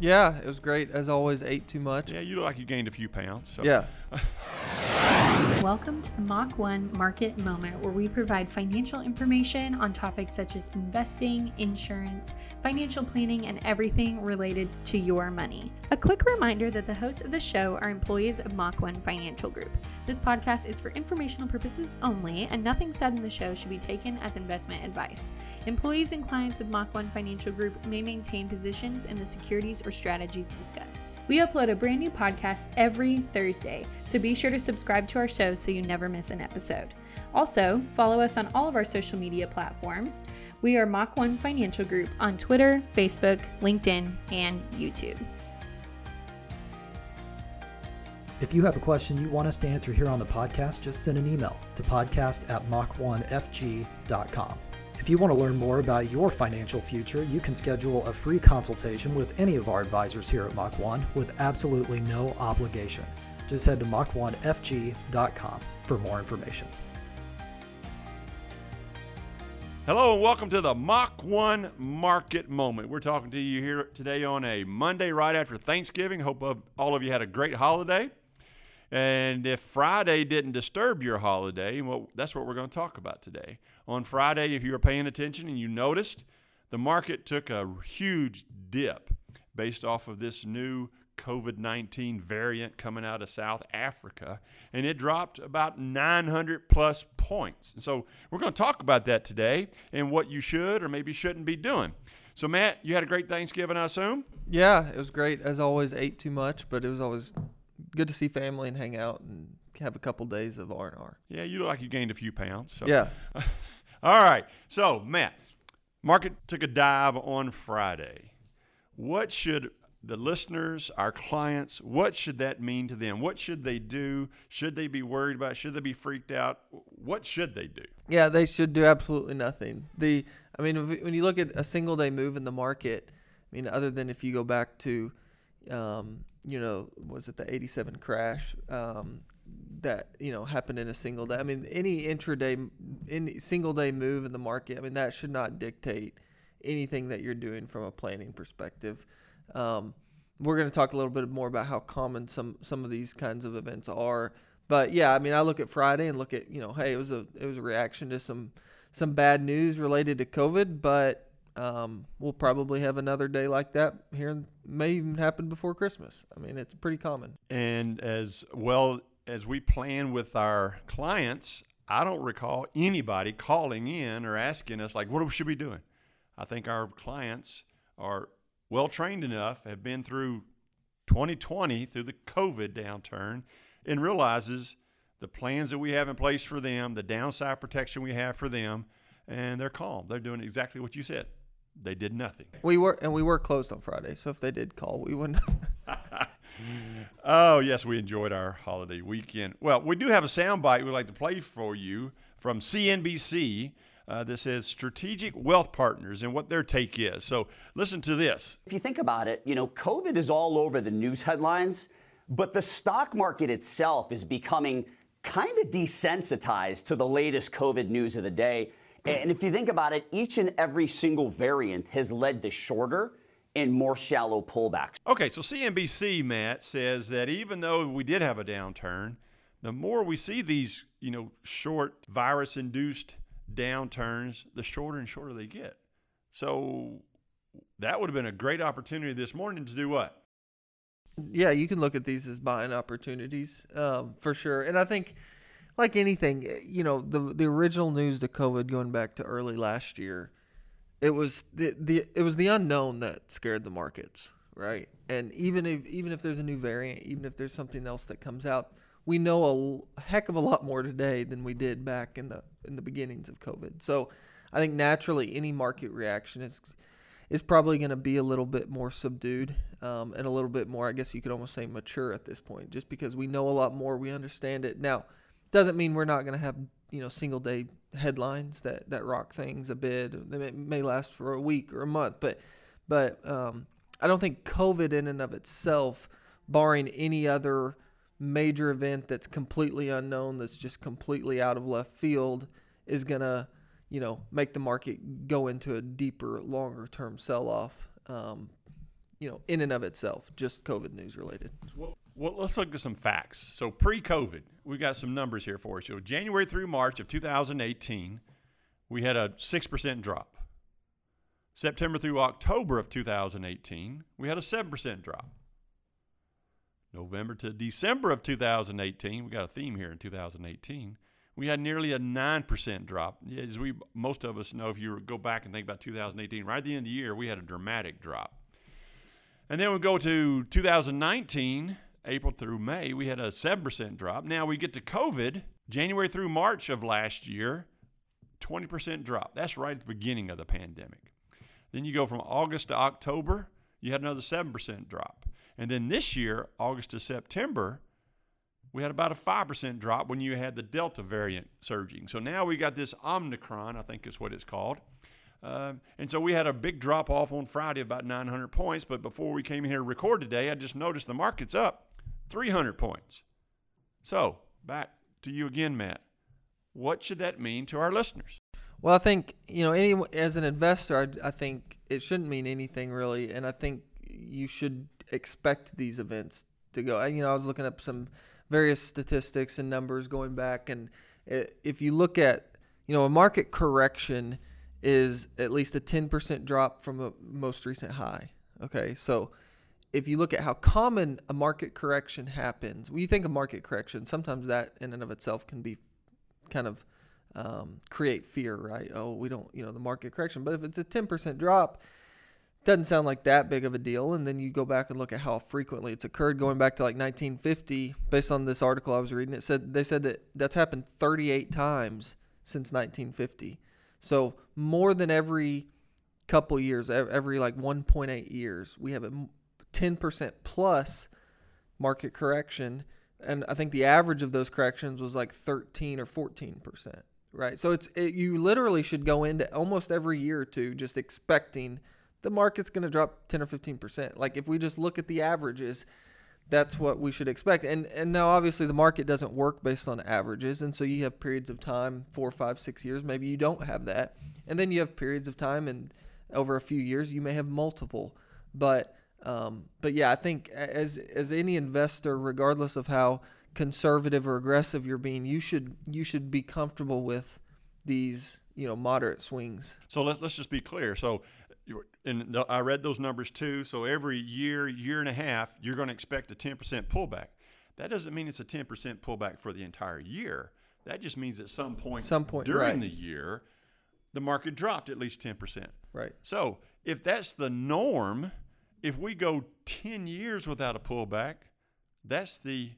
Yeah, it was great. As always, ate too much. Yeah, you look like you gained a few pounds. So. Yeah. Welcome to the Mach 1 Market Moment, where we provide financial information on topics such as investing, insurance, financial planning, and everything related to your money. A quick reminder that the hosts of the show are employees of Mach 1 Financial Group. This podcast is for informational purposes only, and nothing said in the show should be taken as investment advice. Employees and clients of Mach 1 Financial Group may maintain positions in the securities or strategies discussed. We upload a brand new podcast every Thursday, so be sure to subscribe to our show so you never miss an episode. Also, follow us on all of our social media platforms. We are Mach 1 Financial Group on Twitter, Facebook, LinkedIn, and YouTube. If you have a question you want us to answer here on the podcast, just send an email to podcast at mach1fg.com. If you want to learn more about your financial future, you can schedule a free consultation with any of our advisors here at Mach 1 with absolutely no obligation. Just head to mach1fg.com for more information. Hello and welcome to the Mach 1 Market Moment. We're talking to you here today on a Monday right after Thanksgiving. Hope all of you had a great holiday. And if Friday didn't disturb your holiday, well, that's what we're going to talk about today. On Friday, if you were paying attention and you noticed, the market took a huge dip based off of this new COVID 19 variant coming out of South Africa, and it dropped about 900 plus points. And so we're going to talk about that today and what you should or maybe shouldn't be doing. So, Matt, you had a great Thanksgiving, I assume? Yeah, it was great. As always, ate too much, but it was always good to see family and hang out and have a couple days of R and R. Yeah, you look like you gained a few pounds. So. Yeah. All right. So, Matt, market took a dive on Friday. What should the listeners, our clients, what should that mean to them? What should they do? Should they be worried about? It? Should they be freaked out? What should they do? Yeah, they should do absolutely nothing. The I mean, when you look at a single day move in the market, I mean, other than if you go back to, um, you know, was it the 87 crash um, that, you know, happened in a single day? I mean, any intraday, any single day move in the market, I mean, that should not dictate anything that you're doing from a planning perspective. Um, we're going to talk a little bit more about how common some some of these kinds of events are. But yeah, I mean, I look at Friday and look at you know, hey, it was a it was a reaction to some some bad news related to COVID, but um, we'll probably have another day like that here. May even happen before Christmas. I mean, it's pretty common. And as well as we plan with our clients, I don't recall anybody calling in or asking us like, "What should we be doing?" I think our clients are well trained enough, have been through 2020 through the COVID downturn, and realizes the plans that we have in place for them, the downside protection we have for them, and they're calm. They're doing exactly what you said. They did nothing. We were and we were closed on Friday, so if they did call, we wouldn't. oh yes, we enjoyed our holiday weekend. Well, we do have a soundbite we'd like to play for you from CNBC. Uh, that says strategic wealth partners and what their take is. So listen to this. If you think about it, you know, COVID is all over the news headlines, but the stock market itself is becoming kind of desensitized to the latest COVID news of the day. And if you think about it, each and every single variant has led to shorter and more shallow pullbacks. Okay, so CNBC, Matt, says that even though we did have a downturn, the more we see these, you know, short virus induced downturns, the shorter and shorter they get. So that would have been a great opportunity this morning to do what? Yeah, you can look at these as buying opportunities um, for sure. And I think, like anything, you know, the the original news to COVID going back to early last year, it was the, the it was the unknown that scared the markets, right? And even if even if there's a new variant, even if there's something else that comes out, we know a heck of a lot more today than we did back in the in the beginnings of COVID. So I think naturally any market reaction is is probably going to be a little bit more subdued um, and a little bit more, I guess you could almost say, mature at this point, just because we know a lot more, we understand it. Now, doesn't mean we're not going to have you know single day headlines that that rock things a bit. They may, may last for a week or a month, but but um, I don't think COVID in and of itself, barring any other major event that's completely unknown, that's just completely out of left field, is going to, you know, make the market go into a deeper, longer term sell off. Um, you know, in and of itself, just COVID news related. Well, let's look at some facts. So, pre COVID, we got some numbers here for you. So, January through March of 2018, we had a 6% drop. September through October of 2018, we had a 7% drop. November to December of 2018, we got a theme here in 2018. We had nearly a 9% drop. As we most of us know, if you go back and think about 2018, right at the end of the year, we had a dramatic drop. And then we go to 2019, April through May, we had a 7% drop. Now we get to COVID, January through March of last year, 20% drop. That's right at the beginning of the pandemic. Then you go from August to October, you had another 7% drop. And then this year, August to September, we had about a 5% drop when you had the Delta variant surging. So now we got this Omicron, I think is what it's called. Um, and so we had a big drop off on Friday, about 900 points. But before we came here to record today, I just noticed the market's up 300 points. So back to you again, Matt. What should that mean to our listeners? Well, I think you know, any as an investor, I, I think it shouldn't mean anything really, and I think you should expect these events to go. You know, I was looking up some various statistics and numbers going back, and if you look at you know a market correction is at least a 10% drop from the most recent high. Okay, so if you look at how common a market correction happens, when you think of market correction, sometimes that in and of itself can be kind of um, create fear, right? Oh, we don't, you know, the market correction. But if it's a 10% drop, doesn't sound like that big of a deal. And then you go back and look at how frequently it's occurred, going back to like 1950. Based on this article I was reading, it said they said that that's happened 38 times since 1950. So more than every couple years, every like 1.8 years, we have a 10% plus market correction. And I think the average of those corrections was like 13 or 14%. Right. So it's it, you literally should go into almost every year or two just expecting the market's going to drop 10 or 15%. Like if we just look at the averages, that's what we should expect. And and now obviously the market doesn't work based on averages, and so you have periods of time, four, five, six years, maybe you don't have that, and then you have periods of time, and over a few years you may have multiple. But um, but yeah, I think as as any investor, regardless of how conservative or aggressive you're being, you should you should be comfortable with these you know moderate swings. So let's let's just be clear. So and I read those numbers too. So every year, year and a half, you're going to expect a 10% pullback. That doesn't mean it's a 10% pullback for the entire year. That just means at some point, some point during right. the year, the market dropped at least 10%. Right. So if that's the norm, if we go 10 years without a pullback, that's the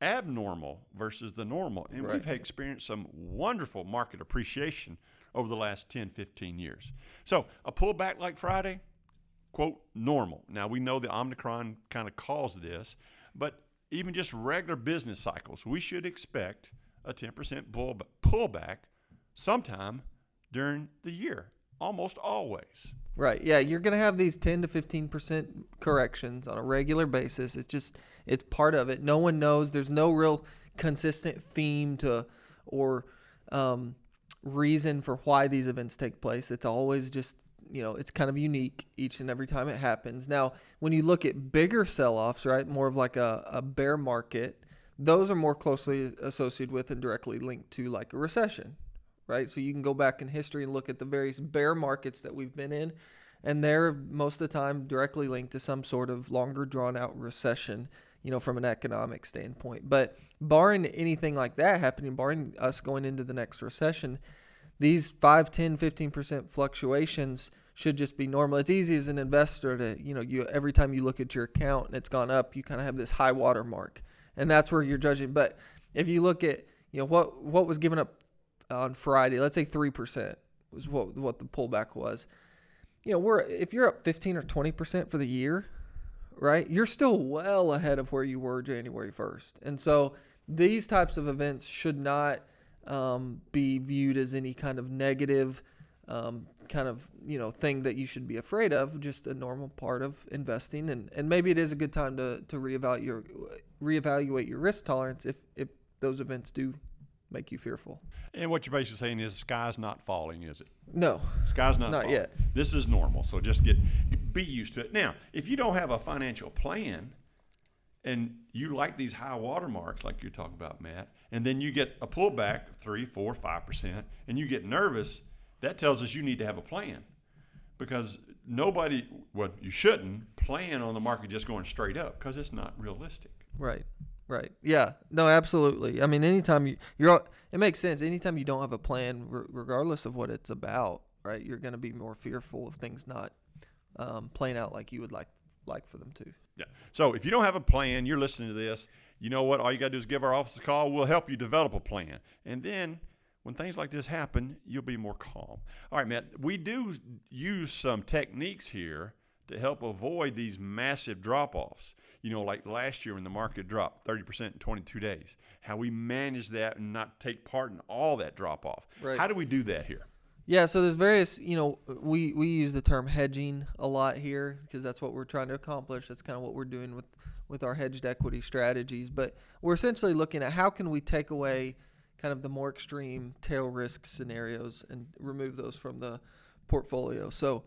abnormal versus the normal. And right. we've experienced some wonderful market appreciation over the last 10, 15 years. So a pullback like Friday, quote, normal. Now we know the Omicron kind of caused this, but even just regular business cycles, we should expect a 10% pull, pullback sometime during the year, almost always. Right. Yeah, you're going to have these 10 to 15% corrections on a regular basis. It's just it's part of it. No one knows. There's no real consistent theme to or um, reason for why these events take place. It's always just, you know, it's kind of unique each and every time it happens. Now, when you look at bigger sell offs, right, more of like a, a bear market, those are more closely associated with and directly linked to like a recession, right? So you can go back in history and look at the various bear markets that we've been in, and they're most of the time directly linked to some sort of longer drawn out recession you know, from an economic standpoint. But barring anything like that happening, barring us going into the next recession, these 5, 10, 15% fluctuations should just be normal. It's easy as an investor to, you know, you every time you look at your account and it's gone up, you kind of have this high water mark. And that's where you're judging. But if you look at, you know, what what was given up on Friday, let's say 3% was what what the pullback was. You know, we're if you're up 15 or 20% for the year, right? You're still well ahead of where you were January 1st. And so these types of events should not um, be viewed as any kind of negative um, kind of you know thing that you should be afraid of. Just a normal part of investing, and, and maybe it is a good time to to reevaluate your reevaluate your risk tolerance if if those events do make you fearful. And what you're basically saying is, the sky's not falling, is it? No, the sky's not. Not falling. yet. This is normal. So just get be used to it. Now, if you don't have a financial plan and you like these high water marks, like you're talking about, Matt, and then you get a pullback of three, four, five percent, and you get nervous, that tells us you need to have a plan. Because nobody, well, you shouldn't plan on the market just going straight up because it's not realistic. Right. Right. Yeah. No. Absolutely. I mean, anytime you you're, it makes sense. Anytime you don't have a plan, r- regardless of what it's about, right? You're going to be more fearful of things not um, playing out like you would like like for them to. Yeah. So if you don't have a plan, you're listening to this. You know what? All you got to do is give our office a call. We'll help you develop a plan, and then when things like this happen, you'll be more calm. All right, Matt. We do use some techniques here to help avoid these massive drop-offs you know, like last year when the market dropped 30% in 22 days, how we manage that and not take part in all that drop off. Right. How do we do that here? Yeah, so there's various, you know, we, we use the term hedging a lot here because that's what we're trying to accomplish. That's kind of what we're doing with, with our hedged equity strategies. But we're essentially looking at how can we take away kind of the more extreme tail risk scenarios and remove those from the portfolio. So,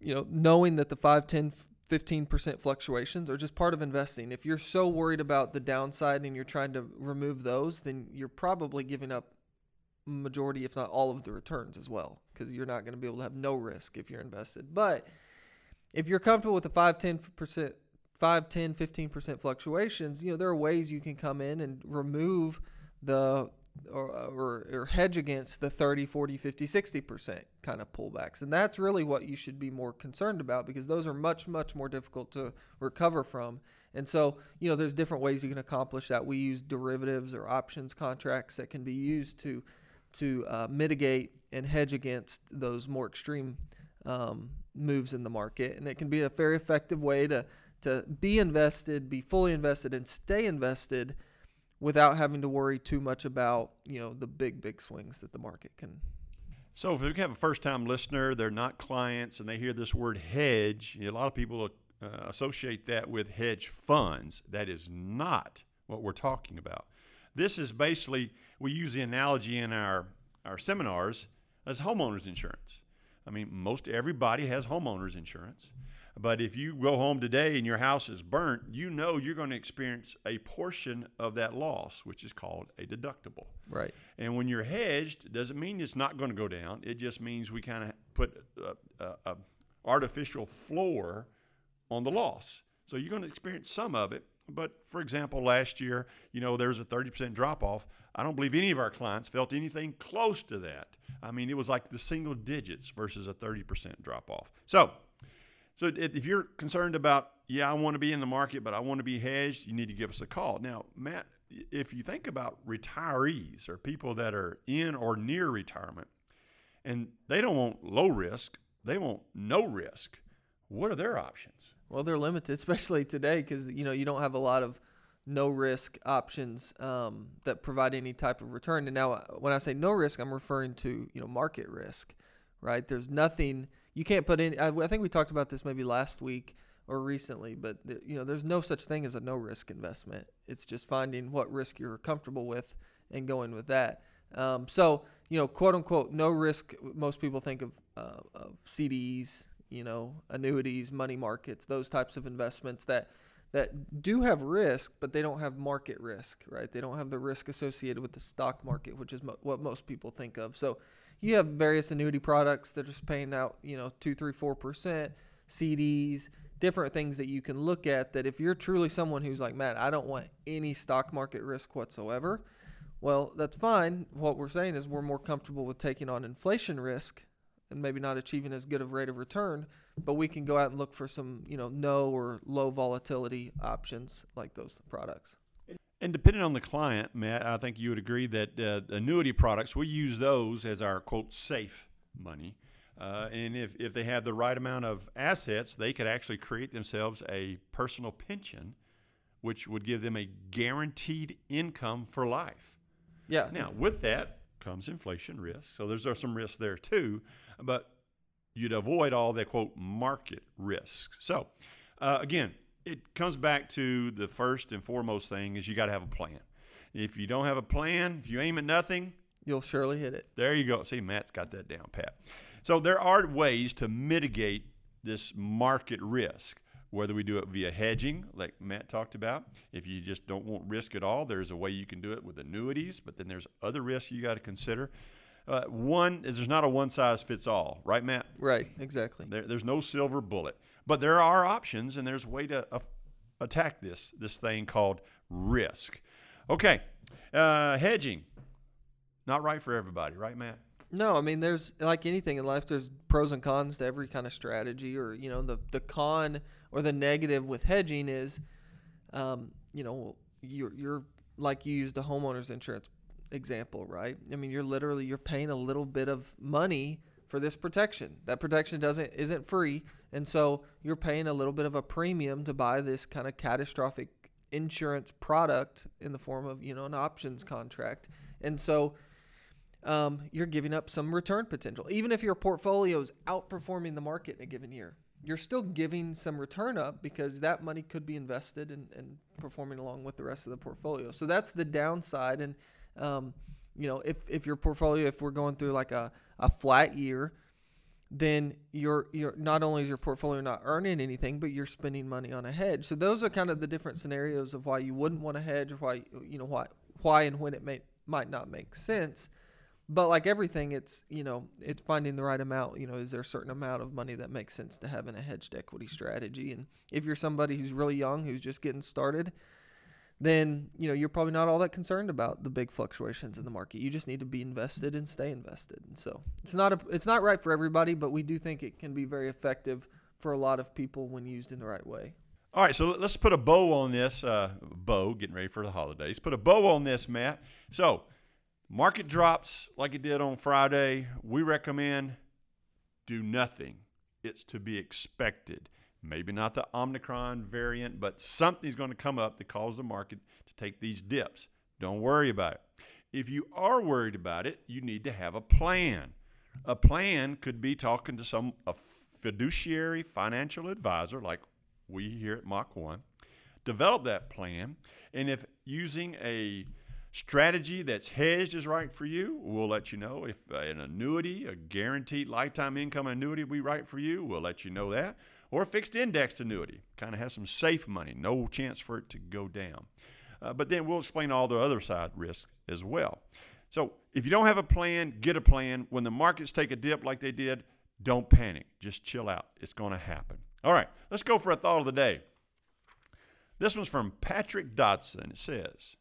you know, knowing that the 5, 10, 15% fluctuations are just part of investing. If you're so worried about the downside and you're trying to remove those, then you're probably giving up majority, if not all of the returns as well, because you're not going to be able to have no risk if you're invested. But if you're comfortable with the 5, 10%, 5, 10, 15% fluctuations, you know, there are ways you can come in and remove the or, or, or hedge against the 30, 40, 50, 60% kind of pullbacks. And that's really what you should be more concerned about because those are much, much more difficult to recover from. And so, you know, there's different ways you can accomplish that. We use derivatives or options contracts that can be used to to uh, mitigate and hedge against those more extreme um, moves in the market. And it can be a very effective way to to be invested, be fully invested, and stay invested without having to worry too much about you know the big big swings that the market can so if you have a first time listener they're not clients and they hear this word hedge a lot of people uh, associate that with hedge funds. That is not what we're talking about. This is basically we use the analogy in our our seminars as homeowners insurance. I mean most everybody has homeowners insurance but if you go home today and your house is burnt, you know you're going to experience a portion of that loss, which is called a deductible. Right. And when you're hedged, it doesn't mean it's not going to go down. It just means we kind of put a, a, a artificial floor on the loss. So you're going to experience some of it. But for example, last year, you know, there was a 30% drop off. I don't believe any of our clients felt anything close to that. I mean, it was like the single digits versus a 30% drop off. So so if you're concerned about, yeah, I want to be in the market, but I want to be hedged, you need to give us a call. Now, Matt, if you think about retirees or people that are in or near retirement, and they don't want low risk, they want no risk. What are their options? Well, they're limited, especially today, because you know you don't have a lot of no risk options um, that provide any type of return. And now, when I say no risk, I'm referring to you know market risk, right? There's nothing you can't put in. I, I think we talked about this maybe last week or recently, but you know, there's no such thing as a no risk investment. It's just finding what risk you're comfortable with and going with that. Um, so you know, quote unquote, no risk. Most people think of, uh, of CDs, you know, annuities, money markets, those types of investments that that do have risk, but they don't have market risk, right? They don't have the risk associated with the stock market, which is mo- what most people think of. So you have various annuity products that are just paying out, you know, two, three, four percent, CDs, different things that you can look at. That if you're truly someone who's like, Matt, I don't want any stock market risk whatsoever, well, that's fine. What we're saying is we're more comfortable with taking on inflation risk and maybe not achieving as good of rate of return, but we can go out and look for some, you know, no or low volatility options like those products. And depending on the client, Matt, I think you would agree that uh, annuity products, we use those as our quote safe money. Uh, and if, if they have the right amount of assets, they could actually create themselves a personal pension, which would give them a guaranteed income for life. Yeah. Now, with that comes inflation risk. So there's some risks there too, but you'd avoid all the quote market risks. So, uh, again, it comes back to the first and foremost thing is you got to have a plan. If you don't have a plan, if you aim at nothing, you'll surely hit it. There you go. See, Matt's got that down pat. So there are ways to mitigate this market risk. Whether we do it via hedging, like Matt talked about, if you just don't want risk at all, there's a way you can do it with annuities, but then there's other risks you got to consider. Uh, one is there's not a one size fits all, right, Matt? Right, exactly. There, there's no silver bullet, but there are options, and there's a way to uh, attack this this thing called risk. Okay, uh, hedging, not right for everybody, right, Matt? No, I mean there's like anything in life there's pros and cons to every kind of strategy or you know the the con or the negative with hedging is um, you know you're you're like you used the homeowners insurance example, right? I mean you're literally you're paying a little bit of money for this protection. That protection doesn't isn't free, and so you're paying a little bit of a premium to buy this kind of catastrophic insurance product in the form of you know an options contract, and so um, you're giving up some return potential. Even if your portfolio is outperforming the market in a given year, you're still giving some return up because that money could be invested and, and performing along with the rest of the portfolio. So that's the downside. And, um, you know, if, if your portfolio, if we're going through like a, a flat year, then you're you're not only is your portfolio not earning anything, but you're spending money on a hedge. So those are kind of the different scenarios of why you wouldn't want to hedge, why you know why why and when it may might not make sense. But like everything it's you know it's finding the right amount. You know is there a certain amount of money that makes sense to have in a hedged equity strategy? And if you're somebody who's really young who's just getting started then you know you're probably not all that concerned about the big fluctuations in the market you just need to be invested and stay invested and so it's not a it's not right for everybody but we do think it can be very effective for a lot of people when used in the right way all right, so let's put a bow on this. Uh, bow, getting ready for the holidays. Put a bow on this, Matt. So, Market drops like it did on Friday. We recommend do nothing. It's to be expected. Maybe not the Omicron variant, but something's going to come up that cause the market to take these dips. Don't worry about it. If you are worried about it, you need to have a plan. A plan could be talking to some a fiduciary financial advisor like we here at Mach 1. Develop that plan, and if using a strategy that's hedged is right for you, we'll let you know. If an annuity, a guaranteed lifetime income annuity, will be right for you, we'll let you know that. Or a fixed indexed annuity, kind of has some safe money, no chance for it to go down. Uh, but then we'll explain all the other side risks as well. So if you don't have a plan, get a plan. When the markets take a dip like they did, don't panic. Just chill out. It's going to happen. All right, let's go for a thought of the day. This one's from Patrick Dodson. It says,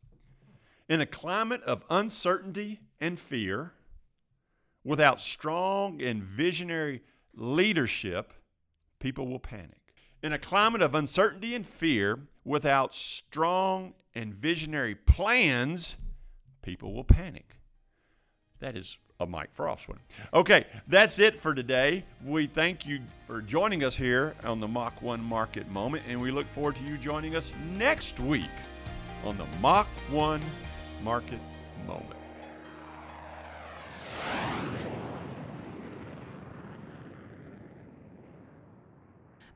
in a climate of uncertainty and fear, without strong and visionary leadership, people will panic. In a climate of uncertainty and fear, without strong and visionary plans, people will panic. That is a Mike Frost one. Okay, that's it for today. We thank you for joining us here on the Mach 1 Market Moment, and we look forward to you joining us next week on the Mach 1 market moment.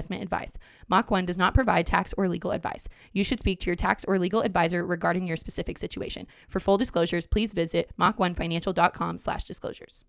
investment advice. Mach 1 does not provide tax or legal advice. You should speak to your tax or legal advisor regarding your specific situation. For full disclosures, please visit mach1financial.com slash disclosures.